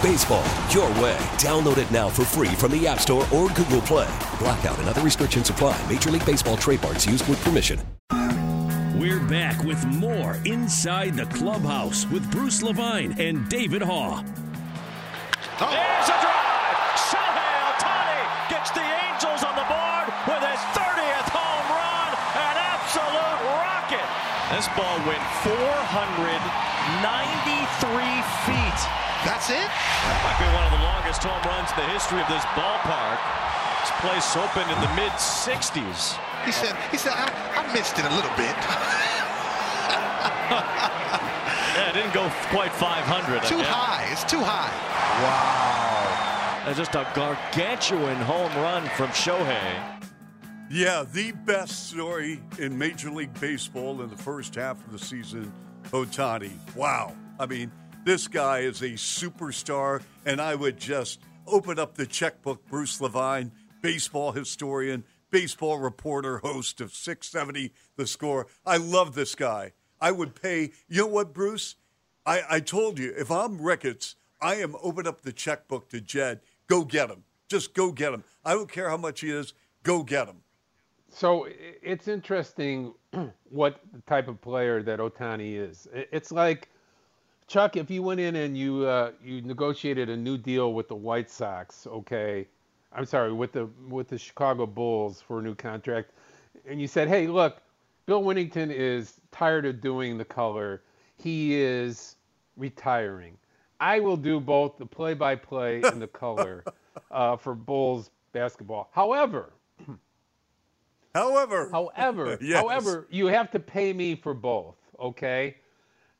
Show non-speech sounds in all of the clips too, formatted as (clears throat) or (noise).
Baseball, your way. Download it now for free from the App Store or Google Play. Blackout and other restrictions apply. Major League Baseball trademarks used with permission. We're back with more Inside the Clubhouse with Bruce Levine and David Haugh. Oh. There's a drive. Shohei Ohtani gets the Angels on the board with his 30th home run. An absolute rocket. This ball went 493 feet. That's it? That might be one of the longest home runs in the history of this ballpark. This place opened in the mid 60s. He said, he said, I, I missed it a little bit. (laughs) yeah, it didn't go quite 500. Too high. It's too high. Wow. That's just a gargantuan home run from Shohei. Yeah, the best story in Major League Baseball in the first half of the season, Ohtani. Wow. I mean, this guy is a superstar, and I would just open up the checkbook, Bruce Levine, baseball historian, baseball reporter, host of 670 The Score. I love this guy. I would pay. You know what, Bruce? I, I told you, if I'm Ricketts, I am open up the checkbook to Jed. Go get him. Just go get him. I don't care how much he is. Go get him. So it's interesting (clears throat) what type of player that Ohtani is. It's like Chuck, if you went in and you uh, you negotiated a new deal with the White Sox, okay, I'm sorry, with the with the Chicago Bulls for a new contract, and you said, hey, look, Bill Wennington is tired of doing the color. He is retiring. I will do both the play-by-play and the color (laughs) uh, for Bulls basketball. However, however, however, (laughs) yes. however, you have to pay me for both. Okay,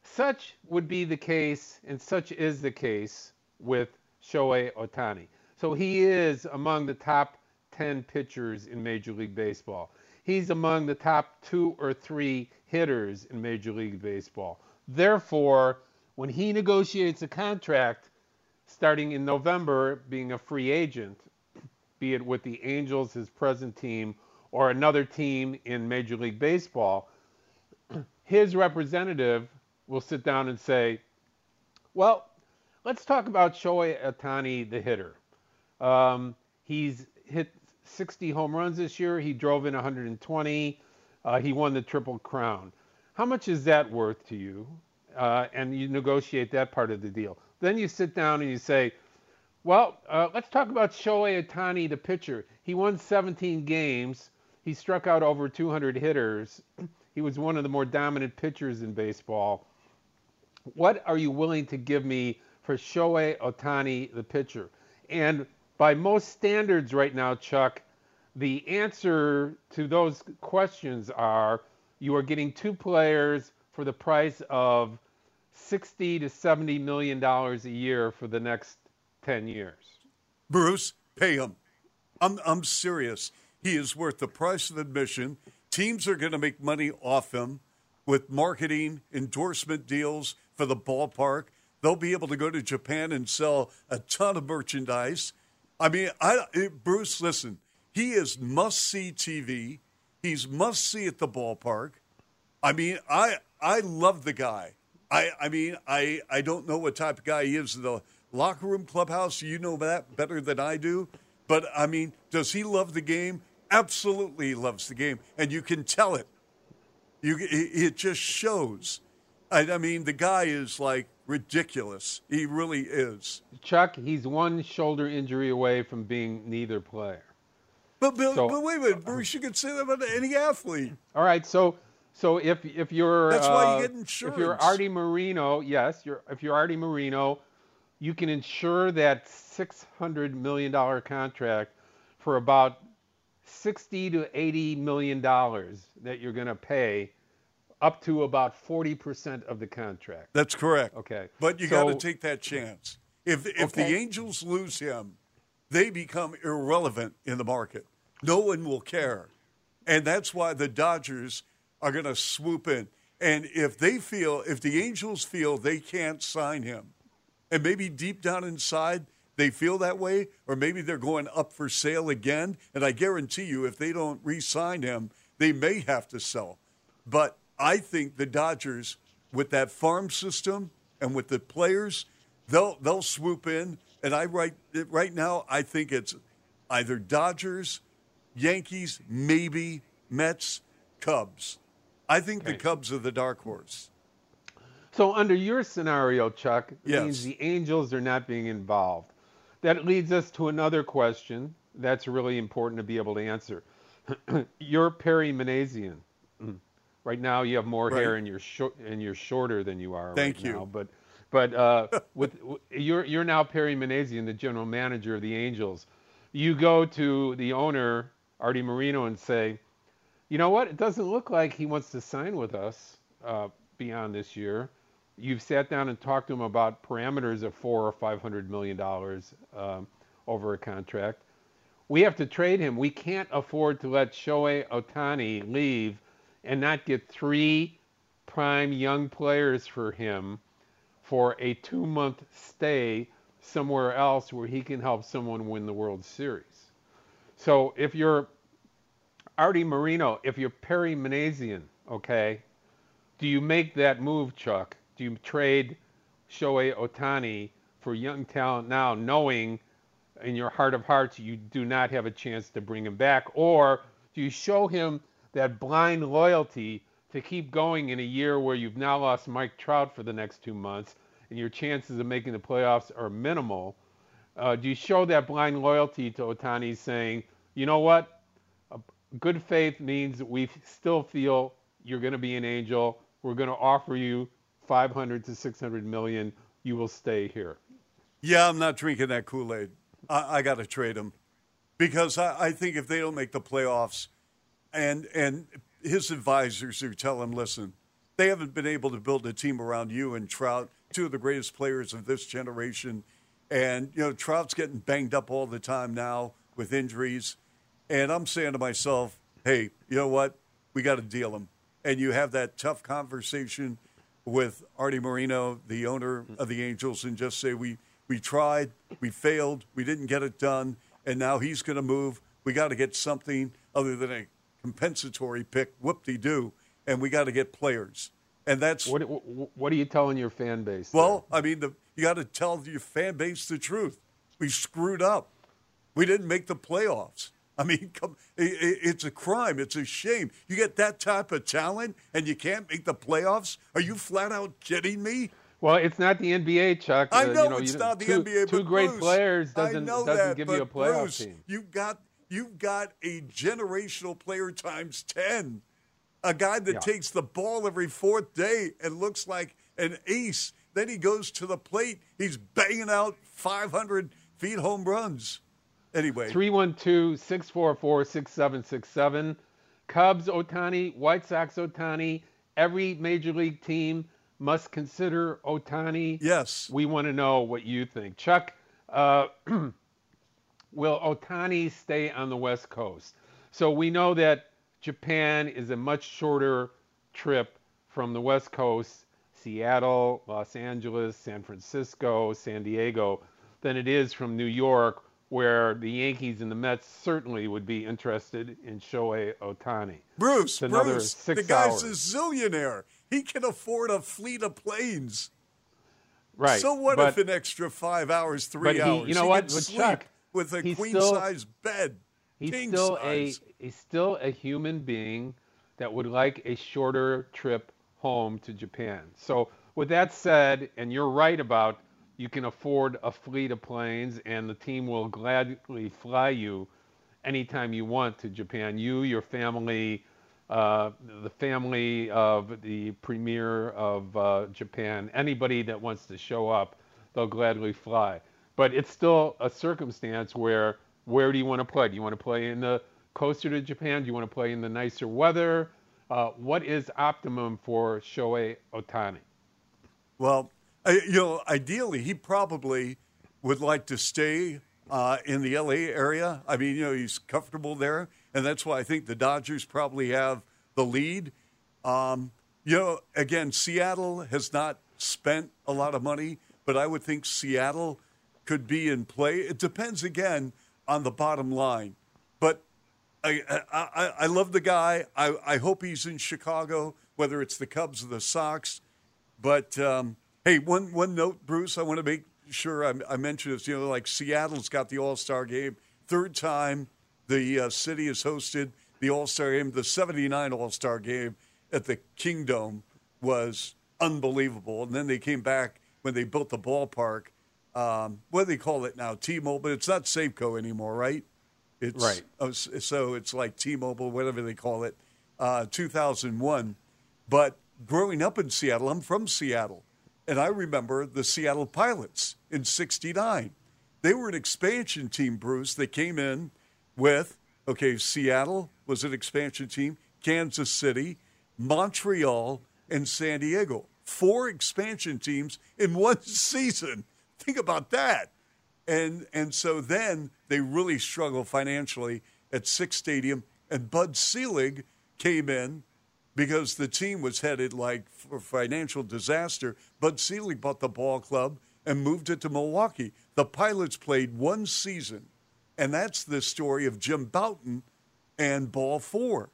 such would be the case, and such is the case with Shohei Ohtani. So he is among the top 10 pitchers in Major League Baseball he's among the top two or three hitters in Major League Baseball. Therefore, when he negotiates a contract starting in November, being a free agent, be it with the Angels, his present team, or another team in Major League Baseball, (clears throat) his representative will sit down and say, Well, let's talk about Shohei Ohtani, the hitter. Um, he's hit 60 home runs this year. He drove in 120. Uh, he won the Triple Crown. How much is that worth to you? Uh, and you negotiate that part of the deal. Then you sit down and you say, well, uh, let's talk about Shohei Ohtani, the pitcher. He won 17 games. He struck out over 200 hitters. (clears throat) He was one of the more dominant pitchers in baseball. What are you willing to give me for Shohei Ohtani, the pitcher? And by most standards right now, Chuck, the answer to those questions are you are getting two players for the price of 60 to 70 million dollars a year for the next 10 years. Bruce, pay him. I'm I'm serious. He is worth the price of admission. Teams are going to make money off him with marketing, endorsement deals for the ballpark. They'll be able to go to Japan and sell a ton of merchandise. I mean, I, eh, Bruce, listen, he is must see TV. He's must see at the ballpark. I mean, I I love the guy. I I mean, I I don't know what type of guy he is in the locker room, clubhouse. You know that better than I do. But I mean, does he love the game? Absolutely, loves the game, and you can tell it. You it just shows. I, I mean, the guy is like ridiculous. He really is. Chuck, he's one shoulder injury away from being neither player. But, but, So- but wait a minute, Bruce, you could say that about any athlete. All right, so so if if you're That's why you uh, get If you're. Arte Moreno, yes, you're if you're Arte Moreno, you can insure that six hundred million dollar contract for about sixty to eighty million dollars that you're going to pay, up to about forty percent of the contract. That's correct. Okay. But you got to take that chance. If if the Angels lose him, they become irrelevant in the market. No one will care. And that's why the Dodgers are going to swoop in. And if they feel, if the Angels feel they can't sign him, and maybe deep down inside they feel that way, or maybe they're going up for sale again, and I guarantee you, if they don't re sign him, they may have to sell. But I think the Dodgers, with that farm system and with the players, they'll they'll swoop in. And I right right now, I think it's either Dodgers, Yankees, maybe Mets, Cubs. I think the Cubs are the dark horse. So under your scenario, Chuck, it Yes. means the Angels are not being involved. That leads us to another question that's really important to be able to answer. (clears throat) you're Perry Minasian. Right now, you have more hair and you're short and you're shorter than you are Thank right you. now. But but uh, with you're you're now Perry Minasian, the general manager of the Angels. You go to the owner Arte Moreno and say, you know what? It doesn't look like he wants to sign with us uh, beyond this year. You've sat down and talked to him about parameters of four or five hundred million dollars um, over a contract. We have to trade him. We can't afford to let Shohei Ohtani leave and not get three prime young players for him for a two-month stay somewhere else where he can help someone win the World Series. So if you're Arte Moreno, if you're Perry Minasian, okay, do you make that move, Chuck? Do you trade Shohei Ohtani for young talent now, knowing in your heart of hearts you do not have a chance to bring him back? Or do you show him that blind loyalty to keep going in a year where you've now lost Mike Trout for the next two months and your chances of making the playoffs are minimal? Uh, do you show that blind loyalty to Ohtani saying, you know what? good faith means we still feel you're going to be an angel. We're going to offer you 500 to 600 million. You will stay here. Yeah, I'm not drinking that Kool Aid. I, I got to trade him because I, I think if they don't make the playoffs, and and his advisors who tell him, listen, they haven't been able to build a team around you and Trout, two of the greatest players of this generation, and you know Trout's getting banged up all the time now with injuries, and I'm saying to myself, hey, you know what? We got to deal him, and you have that tough conversation with Arte Moreno, the owner of the Angels, and just say we we tried, we failed, we didn't get it done, and now he's going to move. We got to get something other than a compensatory pick, whoop de doo, and we got to get players. And that's What, what, are you telling your fan base? well, I mean, the, you got to tell your fan base the truth. We screwed up. We didn't make the playoffs. I mean, (laughs) come, i i- it's a crime. It's a shame. You get that type of talent and you can't make the playoffs? Are you flat out kidding me? Well, it's not the NBA, Chuck. I Uh, know you know, it's you- not the two, NBA, Two great Bruce, players doesn't know doesn't that, give you a playoff Bruce, team. You've got you've got a generational player times ten, a guy that Yeah. takes the ball every fourth day and looks like an ace. Then he goes to the plate. He's banging out 500 feet home runs. Anyway, 312 644 6767. Cubs Ohtani, White Sox Ohtani. Every major league team must consider Ohtani. yes, We want to know what you think. Chuck, uh, (clears throat) will Ohtani stay on the West Coast? So we know that Japan is a much shorter trip from the West Coast, Seattle, Los Angeles, San Francisco, San Diego, than it is from New York, where the Yankees and the Mets certainly would be interested in Shohei Ohtani. Bruce, another Bruce, six the guy's hours. a zillionaire. He can afford a fleet of planes. Right. So what but- if an extra five hours, three he- hours? you know he what, but sleep Chuck, with a queen still- size bed. He's king still size. a he's still a human being that would like a shorter trip home to Japan. So with that said, and you're right about you can afford a fleet of planes and the team will gladly fly you anytime you want to Japan. You, your family, uh, the family of the premier of uh, Japan, anybody that wants to show up, they'll gladly fly. But it's still a circumstance where where do you want to play? Do you want to play in the coaster to Japan? Do you want to play in the nicer weather? Uh, what is optimum for Shohei Ohtani? Well, you know, ideally, he probably would like to stay uh, in the LA area. I mean, you know, he's comfortable there, and that's why I think the Dodgers probably have the lead. Um, you know, again, Seattle has not spent a lot of money, but I would think Seattle could be in play. It depends again on the bottom line, but I I, I love the guy. I, I hope he's in Chicago, whether it's the Cubs or the Sox. But um, hey, one one note, Bruce, I want to make sure I, I mention this. You know, like Seattle's got the All Star game, third time the uh, city has hosted the All Star game. The '79 All Star game at the Kingdome was unbelievable, and then they came back when they built the ballpark. Um, what do they call it now? T-Mobile, but it's not Safeco anymore, right? It's, right. Oh, so it's like T-Mobile, whatever they call it. Uh, 2001, but growing up in Seattle, I'm from Seattle, and I remember the Seattle Pilots in '69. They were an expansion team, Bruce. They came in with okay, Seattle was an expansion team, Kansas City, Montreal, and San Diego. Four expansion teams in one (laughs) season. Think about that. And and so then they really struggled financially at Sick's Stadium, and Bud Selig came in because the team was headed like for financial disaster. Bud Selig bought the ball club and moved it to Milwaukee. The Pilots played one season, and that's the story of Jim Bouton and Ball Four.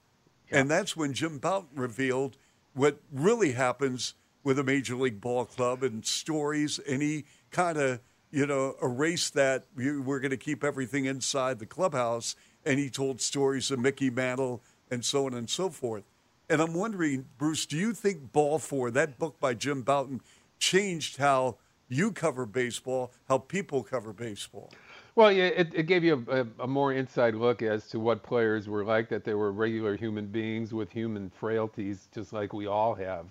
Yeah. And that's when Jim Bouton revealed what really happens with a major league ball club and stories, and he kind of you know erased that. We're going to keep everything inside the clubhouse, and he told stories of Mickey Mantle and so on and so forth. And I'm wondering, Bruce, do you think Ball Four, that book by Jim Bouton, changed how you cover baseball, how people cover baseball? Well, yeah, it, it gave you a, a, more inside look as to what players were like, that they were regular human beings with human frailties, just like we all have.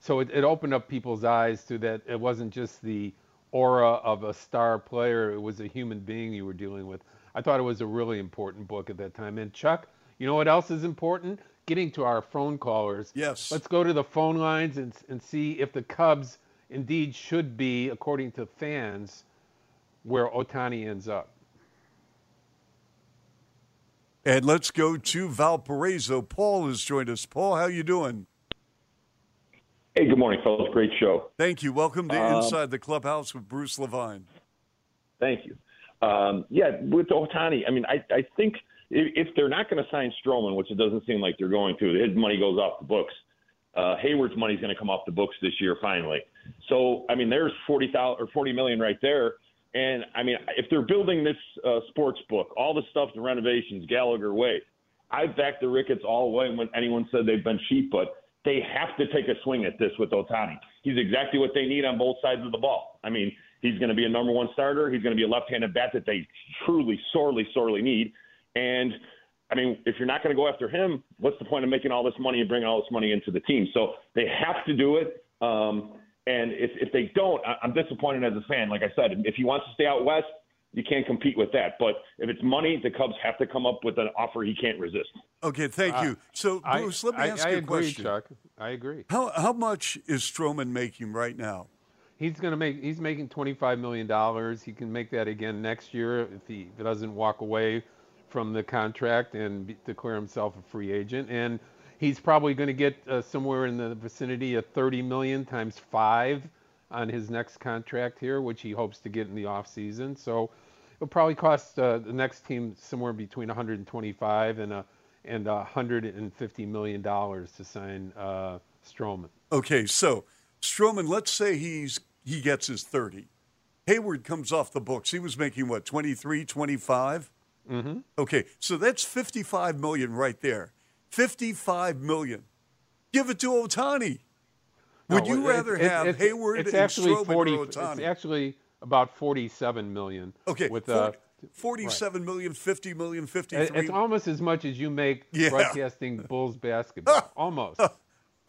So it, it opened up people's eyes to that it wasn't just the aura of a star player, it was a human being you were dealing with. I thought it was a really important book at that time. And Chuck, you know what else is important? getting to our phone callers. Yes. Let's go to the phone lines and, and see if the Cubs indeed should be, according to fans, where Ohtani ends up. And let's go to Valparaiso. Paul has joined us. Paul, how you doing? Hey, good morning, fellas. Great show. Thank you. Welcome to um, Inside the Clubhouse with Bruce Levine. Thank you. Um, yeah, with Ohtani, I mean, I, I think – if they're not going to sign Stroman, which it doesn't seem like they're going to, his money goes off the books. Uh, Heyward's money is going to come off the books this year finally. So I mean, there's forty thousand or forty million right there. And I mean, if they're building this uh, sports book, all the stuff, the renovations, Gallagher Way, I backed the Ricketts all the way when anyone said they've been cheap, but they have to take a swing at this with Ohtani. He's exactly what they need on both sides of the ball. I mean, he's going to be a number one starter. He's going to be a left-handed bat that they truly, sorely, sorely need. And I mean, if you're not going to go after him, what's the point of making all this money and bringing all this money into the team? So they have to do it. Um, and if, if they don't, I'm disappointed as a fan. Like I said, if he wants to stay out west, you can't compete with that. But if it's money, the Cubs have to come up with an offer he can't resist. Okay, thank uh, you. So, Bruce, let me I, ask I, you a agree, question. Chuck. I agree. How how much is Stroman making right now? He's going to make. He's making twenty five million dollars. He can make that again next year if he, doesn't walk away from the contract and be, declare himself a free agent. And he's probably going to get uh, somewhere in the vicinity of 30 million times five on his next contract here, which he hopes to get in the off season. So it'll probably cost uh, the next team somewhere between 125 and a and 150 million dollars to sign uh, Stroman. Okay, so Stroman, let's say he's he gets his 30. Heyward comes off the books. He was making what 23, 25. Mm-hmm. Okay, so that's 55 million right there. 55 million. Give it to Ohtani. Would no, you rather have it's, Heyward it's and actually Stroman 40, or Ohtani? It's actually about 47 million. Okay, with 40, uh, Forty-seven million, fifty million, fifty-three. It's almost as much as you make Yeah. broadcasting (laughs) Bulls basketball. almost. (laughs)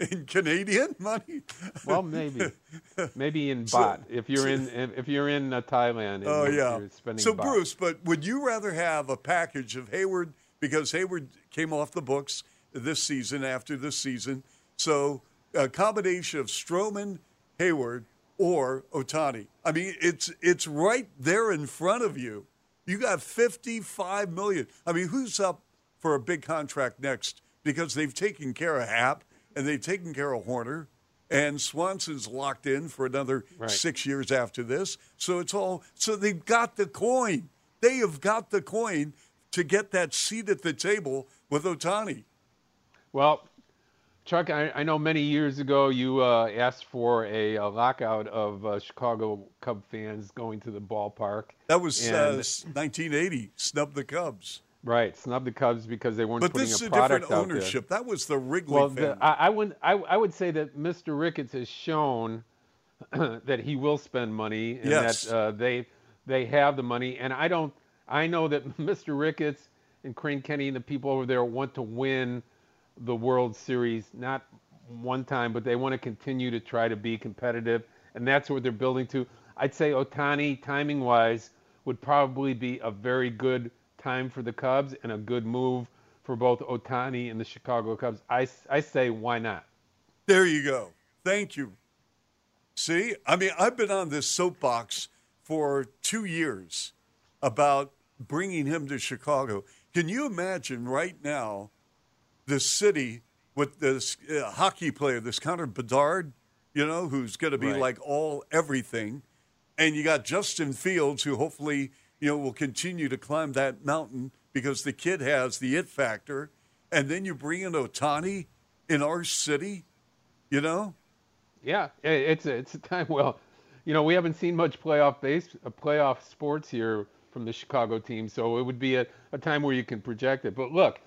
in Canadian money. Well, maybe, (laughs) maybe in baht. if you're in if you're in uh, Thailand. Oh you're- yeah. spending So baht. Bruce, but would you rather have a package of Heyward because Heyward came off the books this season after this season? So a combination of Stroman, Heyward, or Ohtani. I mean, it's it's right there in front of you. You got fifty-five million. I mean, who's up for a big contract next? Because they've taken care of Happ and they've taken care of Hoerner. And Swanson's locked in for another Right. six years after this. So it's all so they've got the coin. They have got the coin to get that seat at the table with Ohtani. Well, Chuck, I, I know many years ago you uh, asked for a, a lockout of uh, Chicago Cub fans going to the ballpark. That was uh, 1980. Snub the Cubs. Right, snub the Cubs because they weren't But putting this is a a different ownership. That was the Wrigley Well, the, I, I would I, I would say that Mr. Ricketts has shown (clears throat) that he will spend money and Yes. that uh, they they have the money. And I don't I know that (laughs) Mr. Ricketts and Crane Kenney and the people over there want to win the World Series, not one time, but they want to continue to try to be competitive, and that's what they're building to. I'd say Ohtani, timing wise, would probably be a very good time for the Cubs and a good move for both Ohtani and the Chicago Cubs. I, I say, why not? There you go. Thank you. See, I mean, I've been on this soapbox for two years about bringing him to Chicago. Can you imagine right now the city with this uh, hockey player, this Connor Bedard, you know, who's going to be Right. like all everything, and you got Justin Fields, who hopefully you know will continue to climb that mountain because the kid has the it factor, and then you bring in Ohtani in our city, you know. Yeah, it's a, it's a time. (laughs) Well, you know, we haven't seen much playoff base, uh, playoff sports here from the Chicago team, so it would be a, a time where you can project it. But look,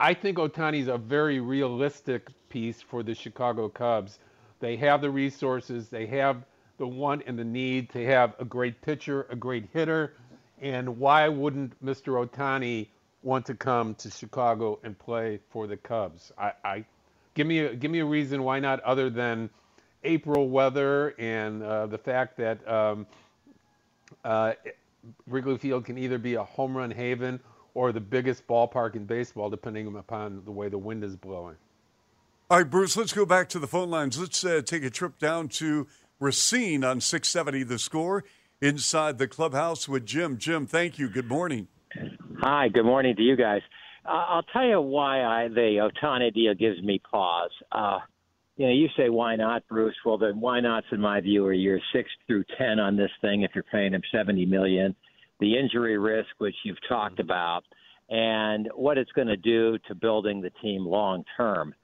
I think Ohtani's a very realistic piece for the Chicago Cubs. They have the resources, they have the want and the need to have a great pitcher, a great hitter, and why wouldn't Mr. Ohtani want to come to Chicago and play for the Cubs? I, I give me a give me a reason why not, other than April weather and uh, the fact that um, uh, Wrigley Field can either be a home run haven or the biggest ballpark in baseball, depending upon the way the wind is blowing. All right, Bruce, let's go back to the phone lines. Let's uh, take a trip down to Racine on 670 The Score inside the clubhouse with Jim. Jim, thank you. Good morning. Hi, good morning to you guys. Uh, I'll tell you why I, the Ohtani deal gives me pause. Uh, you know, you say why not, Bruce? Well, the why nots, in my view, are years six through ten on this thing. If you're paying him seventy million, the injury risk, which you've talked about, and what it's going to do to building the team long term.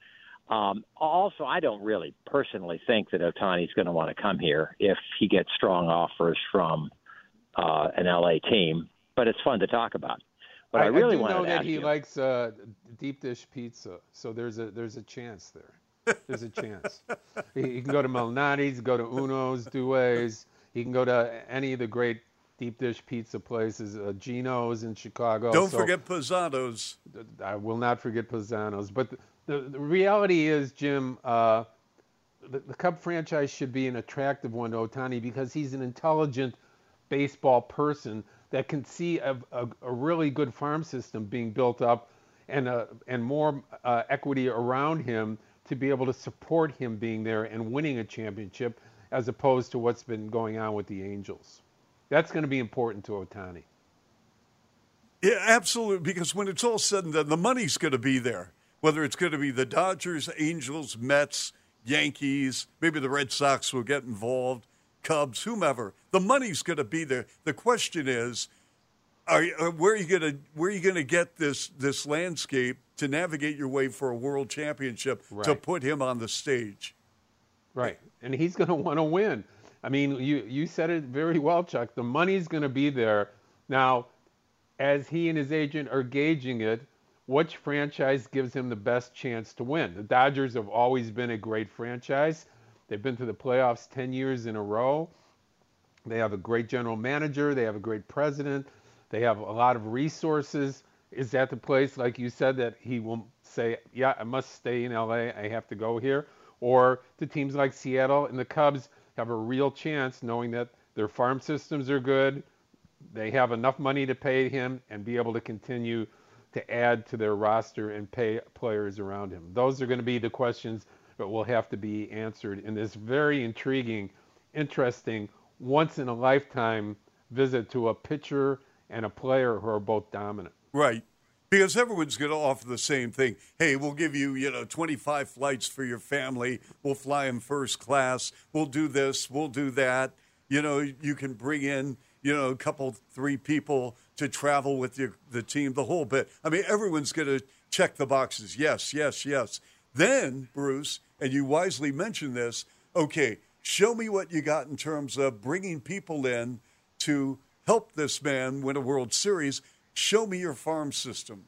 Um, also, I don't really personally think that Ohtani's going to want to come here if he gets strong offers from uh, an LA team. But it's fun to talk about. But I, really do wanted know that he you. likes uh, deep dish pizza, so there's a there's a chance there. There's a chance. he, he can go to Malnati's, go to Uno's, Due's. He can go to any of the great deep dish pizza places, uh, Gino's in Chicago. Don't So- forget Posados. I will not forget Pizzanos. But the, the, the reality is, Jim, uh, the, the Cub franchise should be an attractive one to Ohtani because he's an intelligent baseball person that can see a, a, a really good farm system being built up and, uh, and more uh, equity around him to be able to support him being there and winning a championship as opposed to what's been going on with the Angels. That's going to be important to Ohtani. Yeah, absolutely. Because when it's all said and done, the money's going to be there. Whether it's going to be the Dodgers, Angels, Mets, Yankees, maybe the Red Sox will get involved, Cubs, whomever. The money's going to be there. The question is, are uh, where are you going to where are you going to get this this landscape to navigate your way for a world championship to put him on the stage? Right. And he's going to want to win. I mean, you, you said it very well, Chuck. The money's going to be there. Now, as he and his agent are gauging it, which franchise gives him the best chance to win? The Dodgers have always been a great franchise. They've been to the playoffs 10 years in a row. They have a great general manager. They have a great president. They have a lot of resources. Is that the place, like you said, that he will say, yeah, I must stay in LA. I have to go here? Or to teams like Seattle and the Cubs have a real chance knowing that their farm systems are good. They have enough money to pay him and be able to continue to add to their roster and pay players around him. Those are going to be the questions that will have to be answered in this very intriguing, interesting, once in a lifetime visit to a pitcher and a player who are both dominant. Right. Because everyone's going to offer the same thing. Hey, we'll give you, you know, 25 flights for your family. We'll fly them first class. We'll do this. We'll do that. You know, you can bring in, you know, a couple, three people to travel with your, the team, the whole bit. I mean, everyone's going to check the boxes. Yes, yes, yes. Then, Bruce, and you wisely mentioned this, okay, show me what you got in terms of bringing people in to help this man win a World Series. Show me your farm system.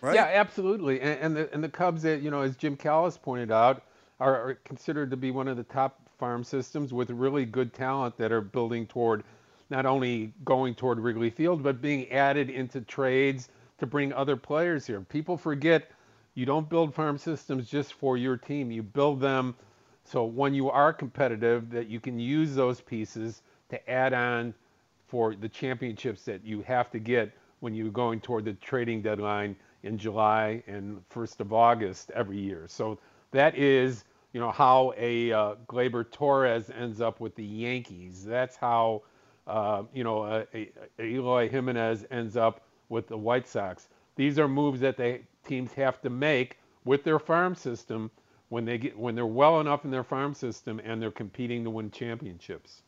Right? Yeah, absolutely. And, and the and the Cubs, uh, you know, as Jim Callis pointed out, are, are considered to be one of the top farm systems with really good talent that are building toward not only going toward Wrigley Field, but being added into trades to bring other players here. People forget you don't build farm systems just for your team. You build them so when you are competitive, that you can use those pieces to add on for the championships that you have to get when you're going toward the trading deadline in July and 1st of August every year. So that is, you know, how a uh, Gleyber Torres ends up with the Yankees. That's how, uh, you know, a, a, a Eloy Jimenez ends up with the White Sox. These are moves that the teams have to make with their farm system when they get when they're well enough in their farm system and they're competing to win championships.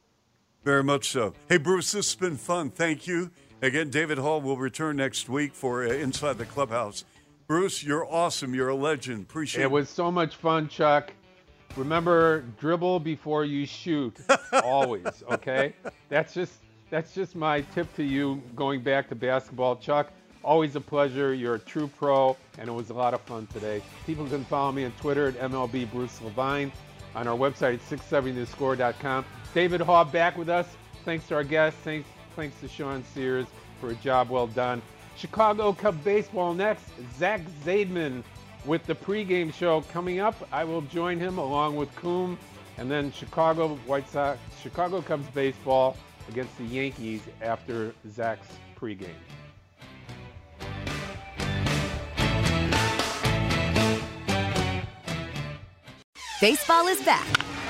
Very much so. Hey, Bruce, this has been fun. Thank you. Again, David Haugh will return next week for uh, Inside the Clubhouse. Bruce, you're awesome. You're a legend. Appreciate it. It was so much fun, Chuck. Remember, dribble before you shoot. (laughs) Always, okay? That's just that's just my tip to you going back to basketball, Chuck. Always a pleasure. You're a true pro, and it was a lot of fun today. People can follow me on Twitter at MLB Bruce Levine, on our website at 670thescore.com. David Haugh back with us. Thanks to our guests. Thanks, thanks to Sean Sears for a job well done. Chicago Cub baseball next. Zach Zaidman with the pregame show coming up. I will join him along with Coom, and then Chicago White Sox, Chicago Cubs baseball against the Yankees after Zach's pregame. Baseball is back,